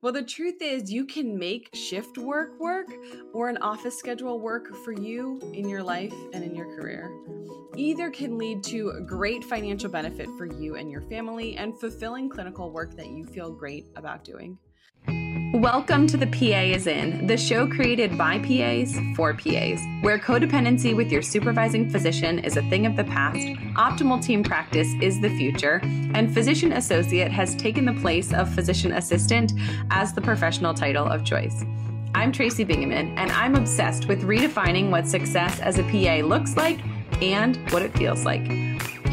Well, the truth is, you can make shift work work or an office schedule work for you in your life and in your career. Either can lead to great financial benefit for you and your family and fulfilling clinical work that you feel great about doing. Welcome to The PA is In, the show created by PAs for PAs, where codependency with your supervising physician is a thing of the past, optimal team practice is the future, and physician associate has taken the place of physician assistant as the professional title of choice. I'm Tracy Bingaman, and I'm obsessed with redefining what success as a PA looks like and what it feels like.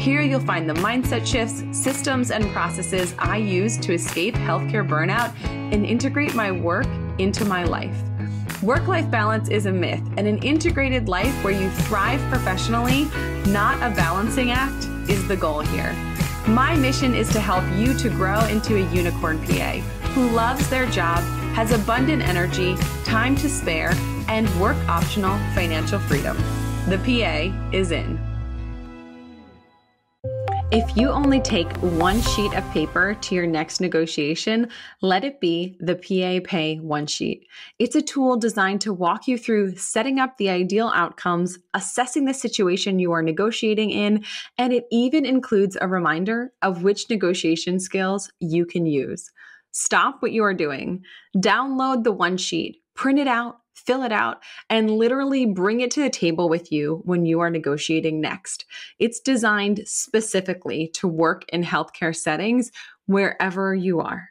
Here you'll find the mindset shifts, systems, and processes I use to escape healthcare burnout and integrate my work into my life. Work life balance is a myth, and an integrated life where you thrive professionally, not a balancing act, is the goal here. My mission is to help you to grow into a unicorn PA who loves their job, has abundant energy, time to spare, and work optional financial freedom. The PA is in. If you only take one sheet of paper to your next negotiation, let it be the PA Pay One Sheet. It's a tool designed to walk you through setting up the ideal outcomes, assessing the situation you are negotiating in, and it even includes a reminder of which negotiation skills you can use. Stop what you are doing. Download the one sheet, print it out, fill it out, and literally bring it to the table with you when you are negotiating next. It's designed specifically to work in healthcare settings wherever you are.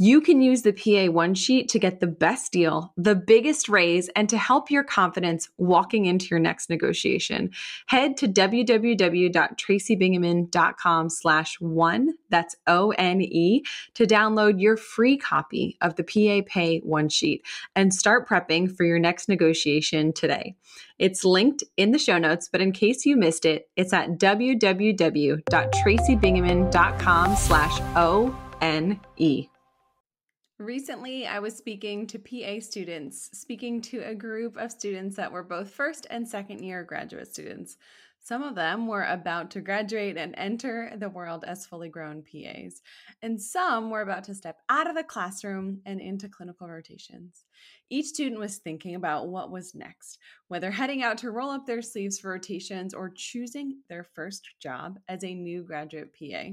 You can use the PA one sheet to get the best deal, the biggest raise, and to help your confidence walking into your next negotiation. Head to www.tracybingaman.com slash one, that's O-N-E, to download your free copy of the PA Pay one sheet and start prepping for your next negotiation today. It's linked in the show notes, but in case you missed it, it's at www.tracybingaman.com slash O-N-E. Recently, I was speaking to PA students, speaking to a group of students that were both first and second year graduate students. Some of them were about to graduate and enter the world as fully grown PAs, and some were about to step out of the classroom and into clinical rotations. Each student was thinking about what was next, whether heading out to roll up their sleeves for rotations or choosing their first job as a new graduate PA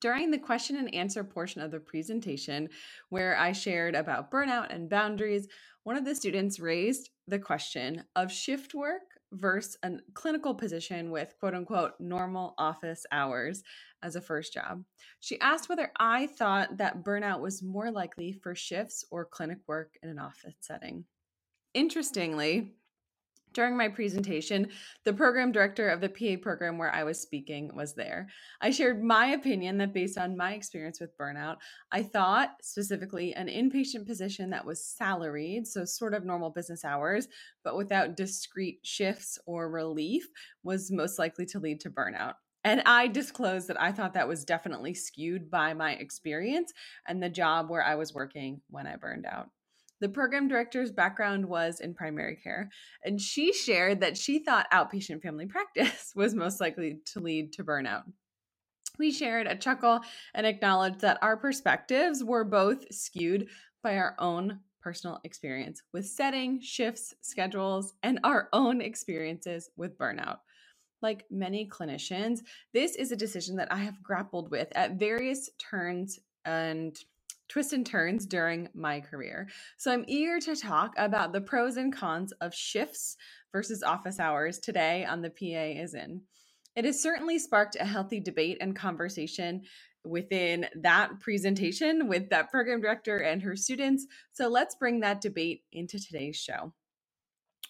during the question and answer portion of the presentation, where I shared about burnout and boundaries, one of the students raised the question of shift work versus a clinical position with quote unquote normal office hours as a first job. She asked whether I thought that burnout was more likely for shifts or clinic work in an office setting. Interestingly, during my presentation, the program director of the PA program where I was speaking was there. I shared my opinion that based on my experience with burnout, I thought specifically an inpatient position that was salaried, so sort of normal business hours, but without discrete shifts or relief, was most likely to lead to burnout. And I disclosed that I thought that was definitely skewed by my experience and the job where I was working when I burned out. The program director's background was in primary care, and she shared that she thought outpatient family practice was most likely to lead to burnout. We shared a chuckle and acknowledged that our perspectives were both skewed by our own personal experience with setting, shifts, schedules, and our own experiences with burnout. Like many clinicians, this is a decision that I have grappled with at various turns and twists and turns during my career. So I'm eager to talk about the pros and cons of shifts versus office hours today on the PA is in. It has certainly sparked a healthy debate and conversation within that presentation with that program director and her students. So let's bring that debate into today's show.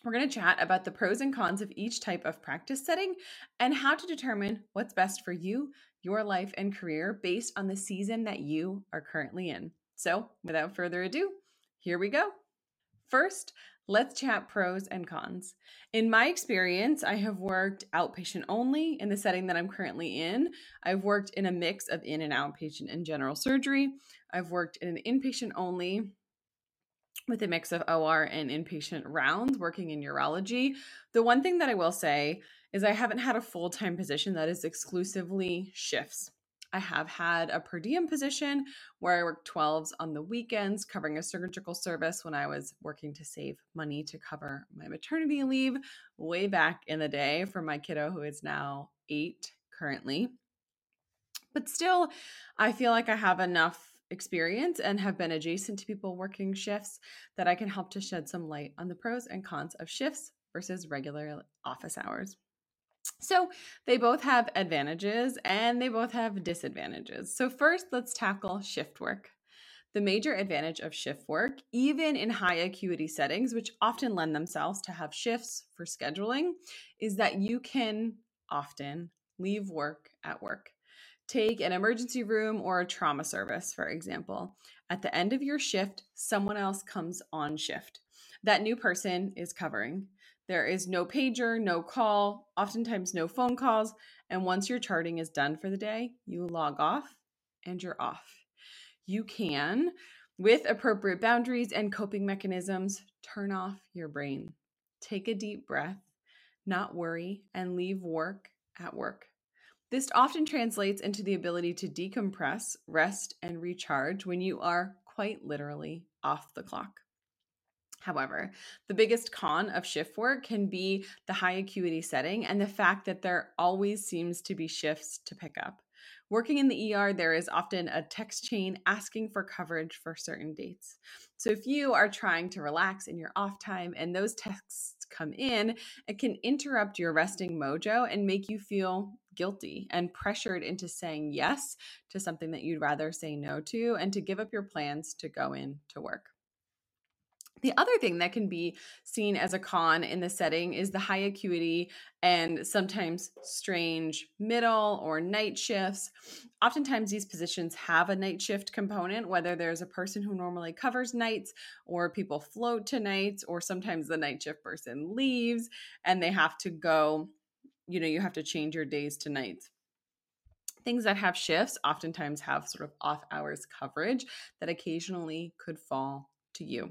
We're going to chat about the pros and cons of each type of practice setting and how to determine what's best for you your life and career based on the season that you are currently in. So, without further ado, here we go. First, let's chat pros and cons. In my experience, I have worked outpatient only in the setting that I'm currently in. I've worked in a mix of in and outpatient and general surgery. I've worked in an inpatient only with a mix of OR and inpatient rounds working in urology. The one thing that I will say is I haven't had a full time position that is exclusively shifts. I have had a per diem position where I worked 12s on the weekends, covering a surgical service when I was working to save money to cover my maternity leave way back in the day for my kiddo, who is now eight currently. But still, I feel like I have enough experience and have been adjacent to people working shifts that I can help to shed some light on the pros and cons of shifts versus regular office hours. So they both have advantages and they both have disadvantages. So, first, let's tackle shift work. The major advantage of shift work, even in high acuity settings, which often lend themselves to have shifts for scheduling, is that you can often leave work at work. Take an emergency room or a trauma service, for example. At the end of your shift, someone else comes on shift. That new person is covering. There is no pager, no call, oftentimes no phone calls. And once your charting is done for the day, you log off and you're off. You can, with appropriate boundaries and coping mechanisms, turn off your brain. Take a deep breath, not worry, and leave work at work. This often translates into the ability to decompress, rest, and recharge when you are quite literally off the clock. However, the biggest con of shift work can be the high acuity setting and the fact that there always seems to be shifts to pick up. Working in the ER, there is often a text chain asking for coverage for certain dates. So if you are trying to relax in your off time and those texts come in, it can interrupt your resting mojo and make you feel guilty and pressured into saying yes to something that you'd rather say no to and to give up your plans to go in to work. The other thing that can be seen as a con in the setting is the high acuity and sometimes strange middle or night shifts. Oftentimes, these positions have a night shift component, whether there's a person who normally covers nights or people float to nights, or sometimes the night shift person leaves and they have to go, you know, you have to change your days to nights things that have shifts oftentimes have sort of off hours coverage that occasionally could fall to you.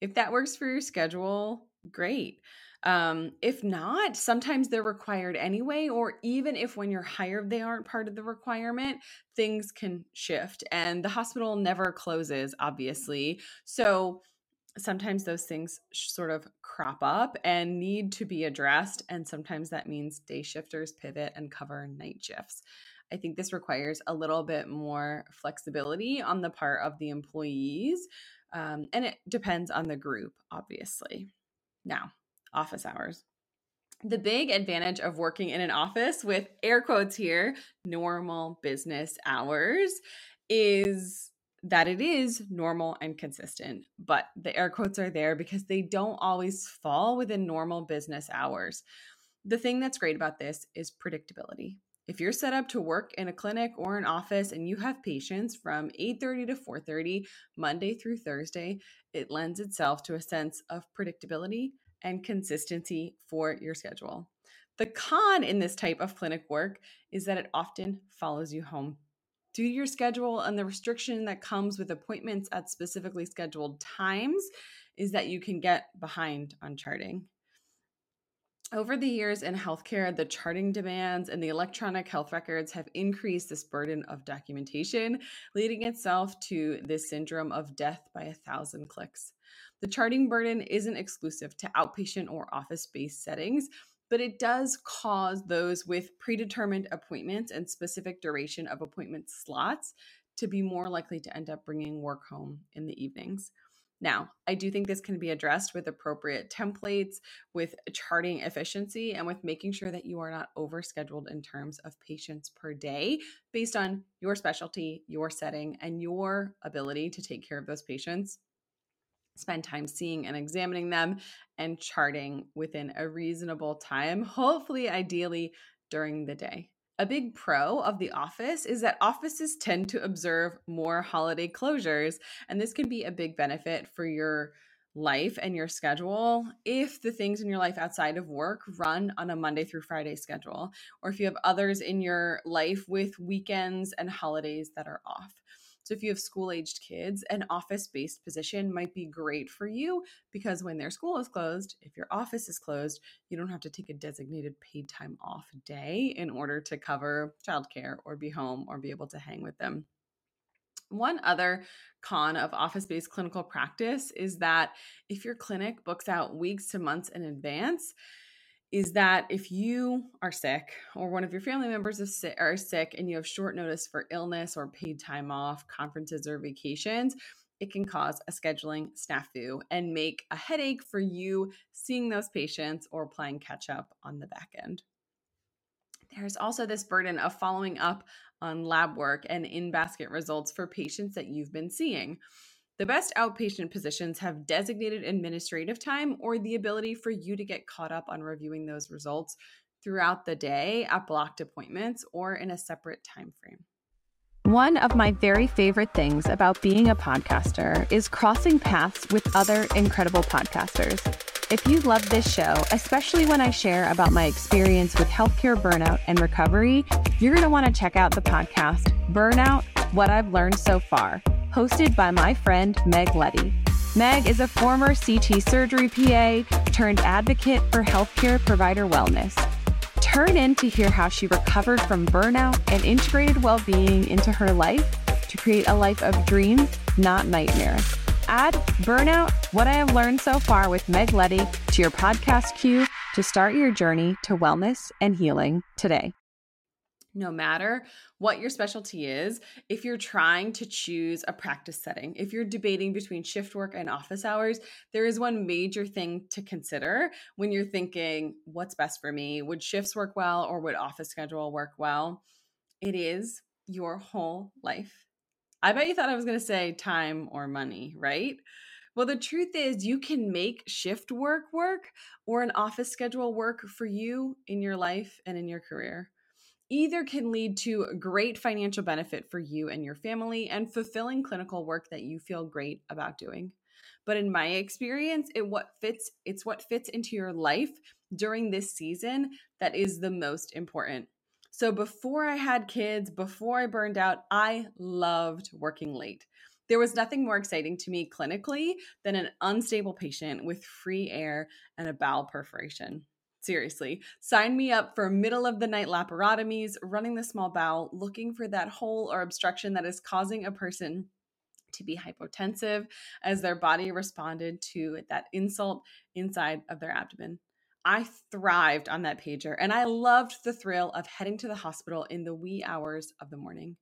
If that works for your schedule, great. Um, if not, sometimes they're required anyway, or even if when you're hired, they aren't part of the requirement, things can shift. And the hospital never closes, obviously. So sometimes those things sort of crop up and need to be addressed. And sometimes that means day shifters pivot and cover night shifts. I think this requires a little bit more flexibility on the part of the employees um, and it depends on the group, obviously. Now, office hours. The big advantage of working in an office with air quotes here, normal business hours, is that it is normal and consistent. But the air quotes are there because they don't always fall within normal business hours. The thing that's great about this is predictability. If you're set up to work in a clinic or an office and you have patients from 8:30 to 4:30 Monday through Thursday, it lends itself to a sense of predictability and consistency for your schedule. The con in this type of clinic work is that it often follows you home. Due to your schedule and the restriction that comes with appointments at specifically scheduled times, is that you can get behind on charting. Over the years in healthcare, the charting demands and the electronic health records have increased this burden of documentation, leading itself to this syndrome of death by a thousand clicks. The charting burden isn't exclusive to outpatient or office based settings, but it does cause those with predetermined appointments and specific duration of appointment slots to be more likely to end up bringing work home in the evenings. Now, I do think this can be addressed with appropriate templates, with charting efficiency, and with making sure that you are not overscheduled in terms of patients per day based on your specialty, your setting, and your ability to take care of those patients. Spend time seeing and examining them and charting within a reasonable time, hopefully, ideally during the day. A big pro of the office is that offices tend to observe more holiday closures, and this can be a big benefit for your life and your schedule if the things in your life outside of work run on a Monday through Friday schedule, or if you have others in your life with weekends and holidays that are off. So if you have school aged kids, an office based position might be great for you because when their school is closed, if your office is closed, you don't have to take a designated paid time off day in order to cover childcare or be home or be able to hang with them. One other con of office based clinical practice is that if your clinic books out weeks to months in advance, is that if you are sick or one of your family members is sick, are sick and you have short notice for illness or paid time off, conferences or vacations, it can cause a scheduling snafu and make a headache for you seeing those patients or playing catch up on the back end. There's also this burden of following up on lab work and in basket results for patients that you've been seeing. The best outpatient positions have designated administrative time or the ability for you to get caught up on reviewing those results throughout the day at blocked appointments or in a separate time frame. One of my very favorite things about being a podcaster is crossing paths with other incredible podcasters. If you love this show, especially when I share about my experience with healthcare burnout and recovery, you're going to want to check out the podcast Burnout What I've Learned So Far hosted by my friend Meg Leddy. Meg is a former CT surgery PA turned advocate for healthcare provider wellness. Turn in to hear how she recovered from burnout and integrated well being into her life to create a life of dreams, not nightmares. Add Burnout What I Have Learned So Far with Meg Leddy to your podcast queue to start your journey to wellness and healing today no matter what your specialty is, if you're trying to choose a practice setting, if you're debating between shift work and office hours, there is one major thing to consider when you're thinking, what's best for me? Would shifts work well or would office schedule work well? It is your whole life. I bet you thought I was going to say time or money, right? Well, the truth is, you can make shift work work or an office schedule work for you in your life and in your career. Either can lead to great financial benefit for you and your family and fulfilling clinical work that you feel great about doing. But in my experience, it what fits it's what fits into your life during this season that is the most important. So before I had kids, before I burned out, I loved working late. There was nothing more exciting to me clinically than an unstable patient with free air and a bowel perforation. Seriously, sign me up for middle of the night laparotomies, running the small bowel, looking for that hole or obstruction that is causing a person to be hypotensive as their body responded to that insult inside of their abdomen. I thrived on that pager and I loved the thrill of heading to the hospital in the wee hours of the morning.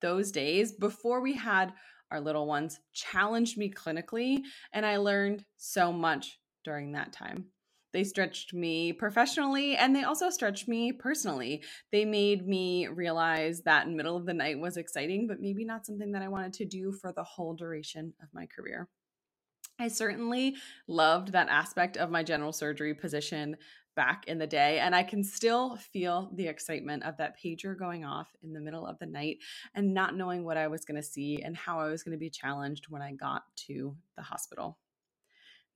Those days before we had our little ones challenged me clinically, and I learned so much during that time. They stretched me professionally and they also stretched me personally. They made me realize that in the middle of the night was exciting, but maybe not something that I wanted to do for the whole duration of my career. I certainly loved that aspect of my general surgery position back in the day, and I can still feel the excitement of that pager going off in the middle of the night and not knowing what I was going to see and how I was going to be challenged when I got to the hospital.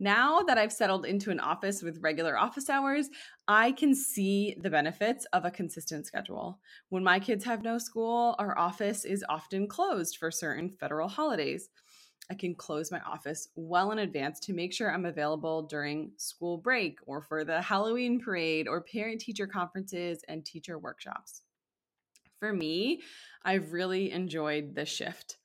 Now that I've settled into an office with regular office hours, I can see the benefits of a consistent schedule. When my kids have no school, our office is often closed for certain federal holidays. I can close my office well in advance to make sure I'm available during school break or for the Halloween parade or parent teacher conferences and teacher workshops. For me, I've really enjoyed the shift.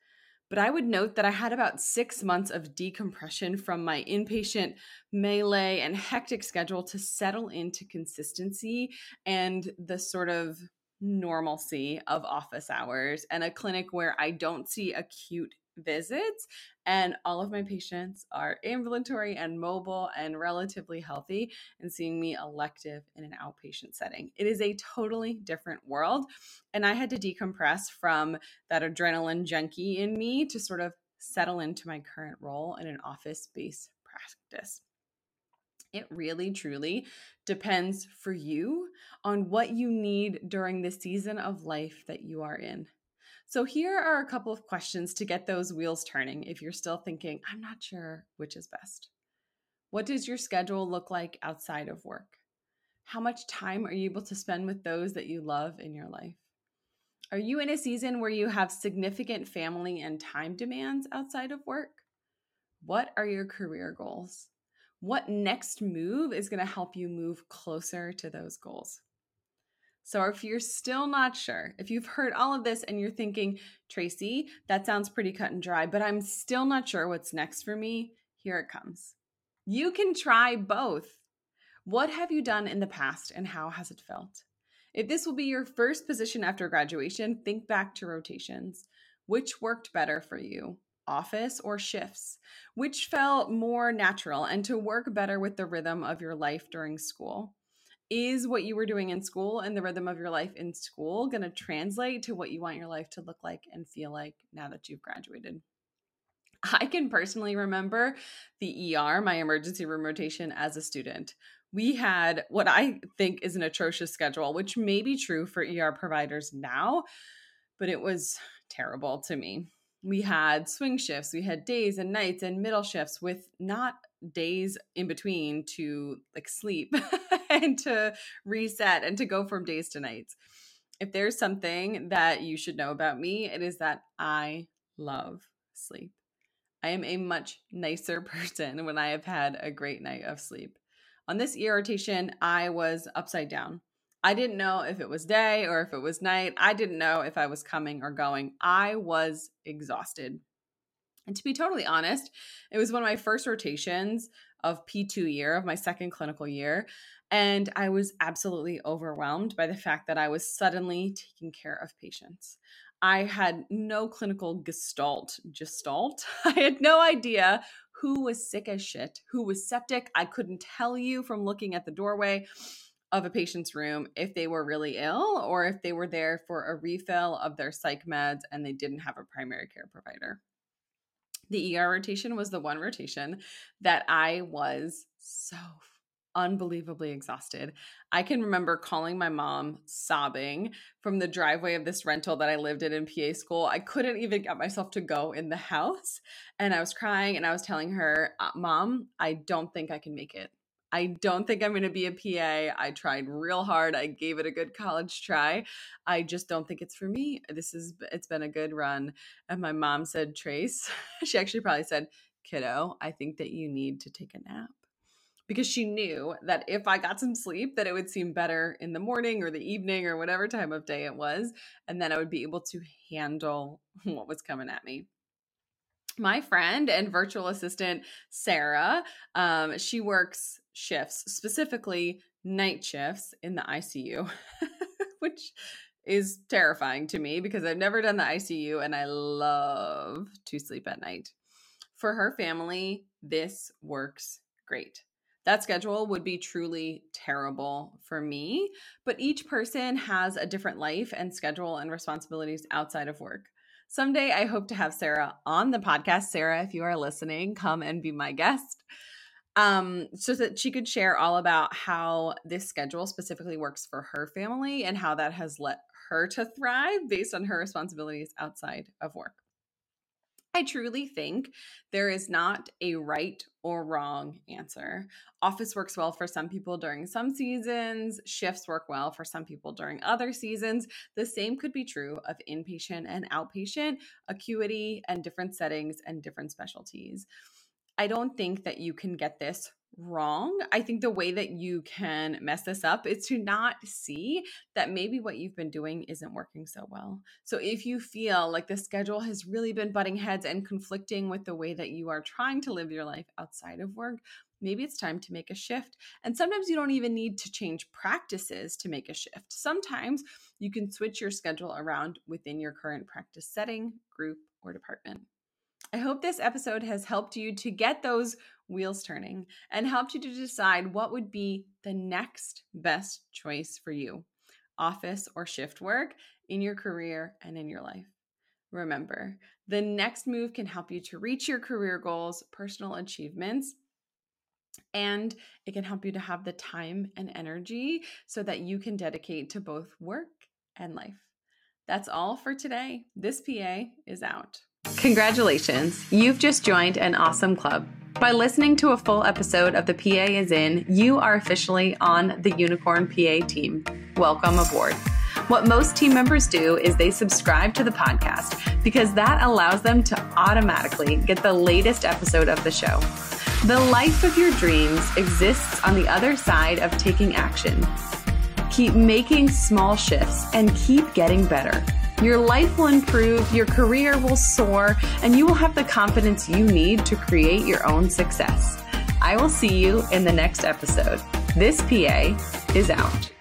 But I would note that I had about six months of decompression from my inpatient melee and hectic schedule to settle into consistency and the sort of normalcy of office hours and a clinic where I don't see acute visits and all of my patients are ambulatory and mobile and relatively healthy and seeing me elective in an outpatient setting. It is a totally different world. And I had to decompress from that adrenaline junkie in me to sort of settle into my current role in an office based practice. It really, truly depends for you on what you need during the season of life that you are in. So, here are a couple of questions to get those wheels turning if you're still thinking, I'm not sure which is best. What does your schedule look like outside of work? How much time are you able to spend with those that you love in your life? Are you in a season where you have significant family and time demands outside of work? What are your career goals? What next move is going to help you move closer to those goals? So, if you're still not sure, if you've heard all of this and you're thinking, Tracy, that sounds pretty cut and dry, but I'm still not sure what's next for me, here it comes. You can try both. What have you done in the past and how has it felt? If this will be your first position after graduation, think back to rotations. Which worked better for you? office or shifts, which felt more natural and to work better with the rhythm of your life during school. Is what you were doing in school and the rhythm of your life in school going to translate to what you want your life to look like and feel like now that you've graduated? I can personally remember the ER, my emergency room rotation as a student. We had what I think is an atrocious schedule, which may be true for ER providers now, but it was terrible to me we had swing shifts, we had days and nights and middle shifts with not days in between to like sleep and to reset and to go from days to nights. If there's something that you should know about me, it is that I love sleep. I am a much nicer person when I have had a great night of sleep. On this rotation, I was upside down. I didn't know if it was day or if it was night. I didn't know if I was coming or going. I was exhausted. And to be totally honest, it was one of my first rotations of P2 year, of my second clinical year. And I was absolutely overwhelmed by the fact that I was suddenly taking care of patients. I had no clinical gestalt, gestalt. I had no idea who was sick as shit, who was septic. I couldn't tell you from looking at the doorway of a patient's room if they were really ill or if they were there for a refill of their psych meds and they didn't have a primary care provider. The ER rotation was the one rotation that I was so unbelievably exhausted. I can remember calling my mom sobbing from the driveway of this rental that I lived in in PA school. I couldn't even get myself to go in the house. And I was crying and I was telling her, uh, Mom, I don't think I can make it. I don't think I'm going to be a PA. I tried real hard. I gave it a good college try. I just don't think it's for me. This is it's been a good run. And my mom said, "Trace." she actually probably said, "Kiddo, I think that you need to take a nap." Because she knew that if I got some sleep that it would seem better in the morning or the evening or whatever time of day it was, and then I would be able to handle what was coming at me. My friend and virtual assistant sarah um, she works shifts specifically night shifts in the icu which is terrifying to me because i've never done the icu and i love to sleep at night. For her family this works great that schedule would be truly terrible for me, but each person has a different life and schedule and responsibilities outside of work. Someday I hope to have Sarah on the podcast. Sarah, if you are listening, come and be my guest. Um, so that she could share all about how this schedule specifically works for her family and how that has let her to thrive based on her responsibilities outside of work. I truly think there is not a right or wrong answer. Office works well for some people during some seasons, shifts work well for some people during other seasons. The same could be true of inpatient and outpatient, acuity, and different settings and different specialties. I don't think that you can get this wrong. I think the way that you can mess this up is to not see that maybe what you've been doing isn't working so well. So if you feel like the schedule has really been butting heads and conflicting with the way that you are trying to live your life outside of work, maybe it's time to make a shift. And sometimes you don't even need to change practices to make a shift. Sometimes you can switch your schedule around within your current practice setting, group, or department. I hope this episode has helped you to get those wheels turning and helped you to decide what would be the next best choice for you office or shift work in your career and in your life. Remember, the next move can help you to reach your career goals, personal achievements, and it can help you to have the time and energy so that you can dedicate to both work and life. That's all for today. This PA is out. Congratulations, you've just joined an awesome club. By listening to a full episode of The PA is In, you are officially on the Unicorn PA team. Welcome aboard. What most team members do is they subscribe to the podcast because that allows them to automatically get the latest episode of the show. The life of your dreams exists on the other side of taking action. Keep making small shifts and keep getting better. Your life will improve, your career will soar, and you will have the confidence you need to create your own success. I will see you in the next episode. This PA is out.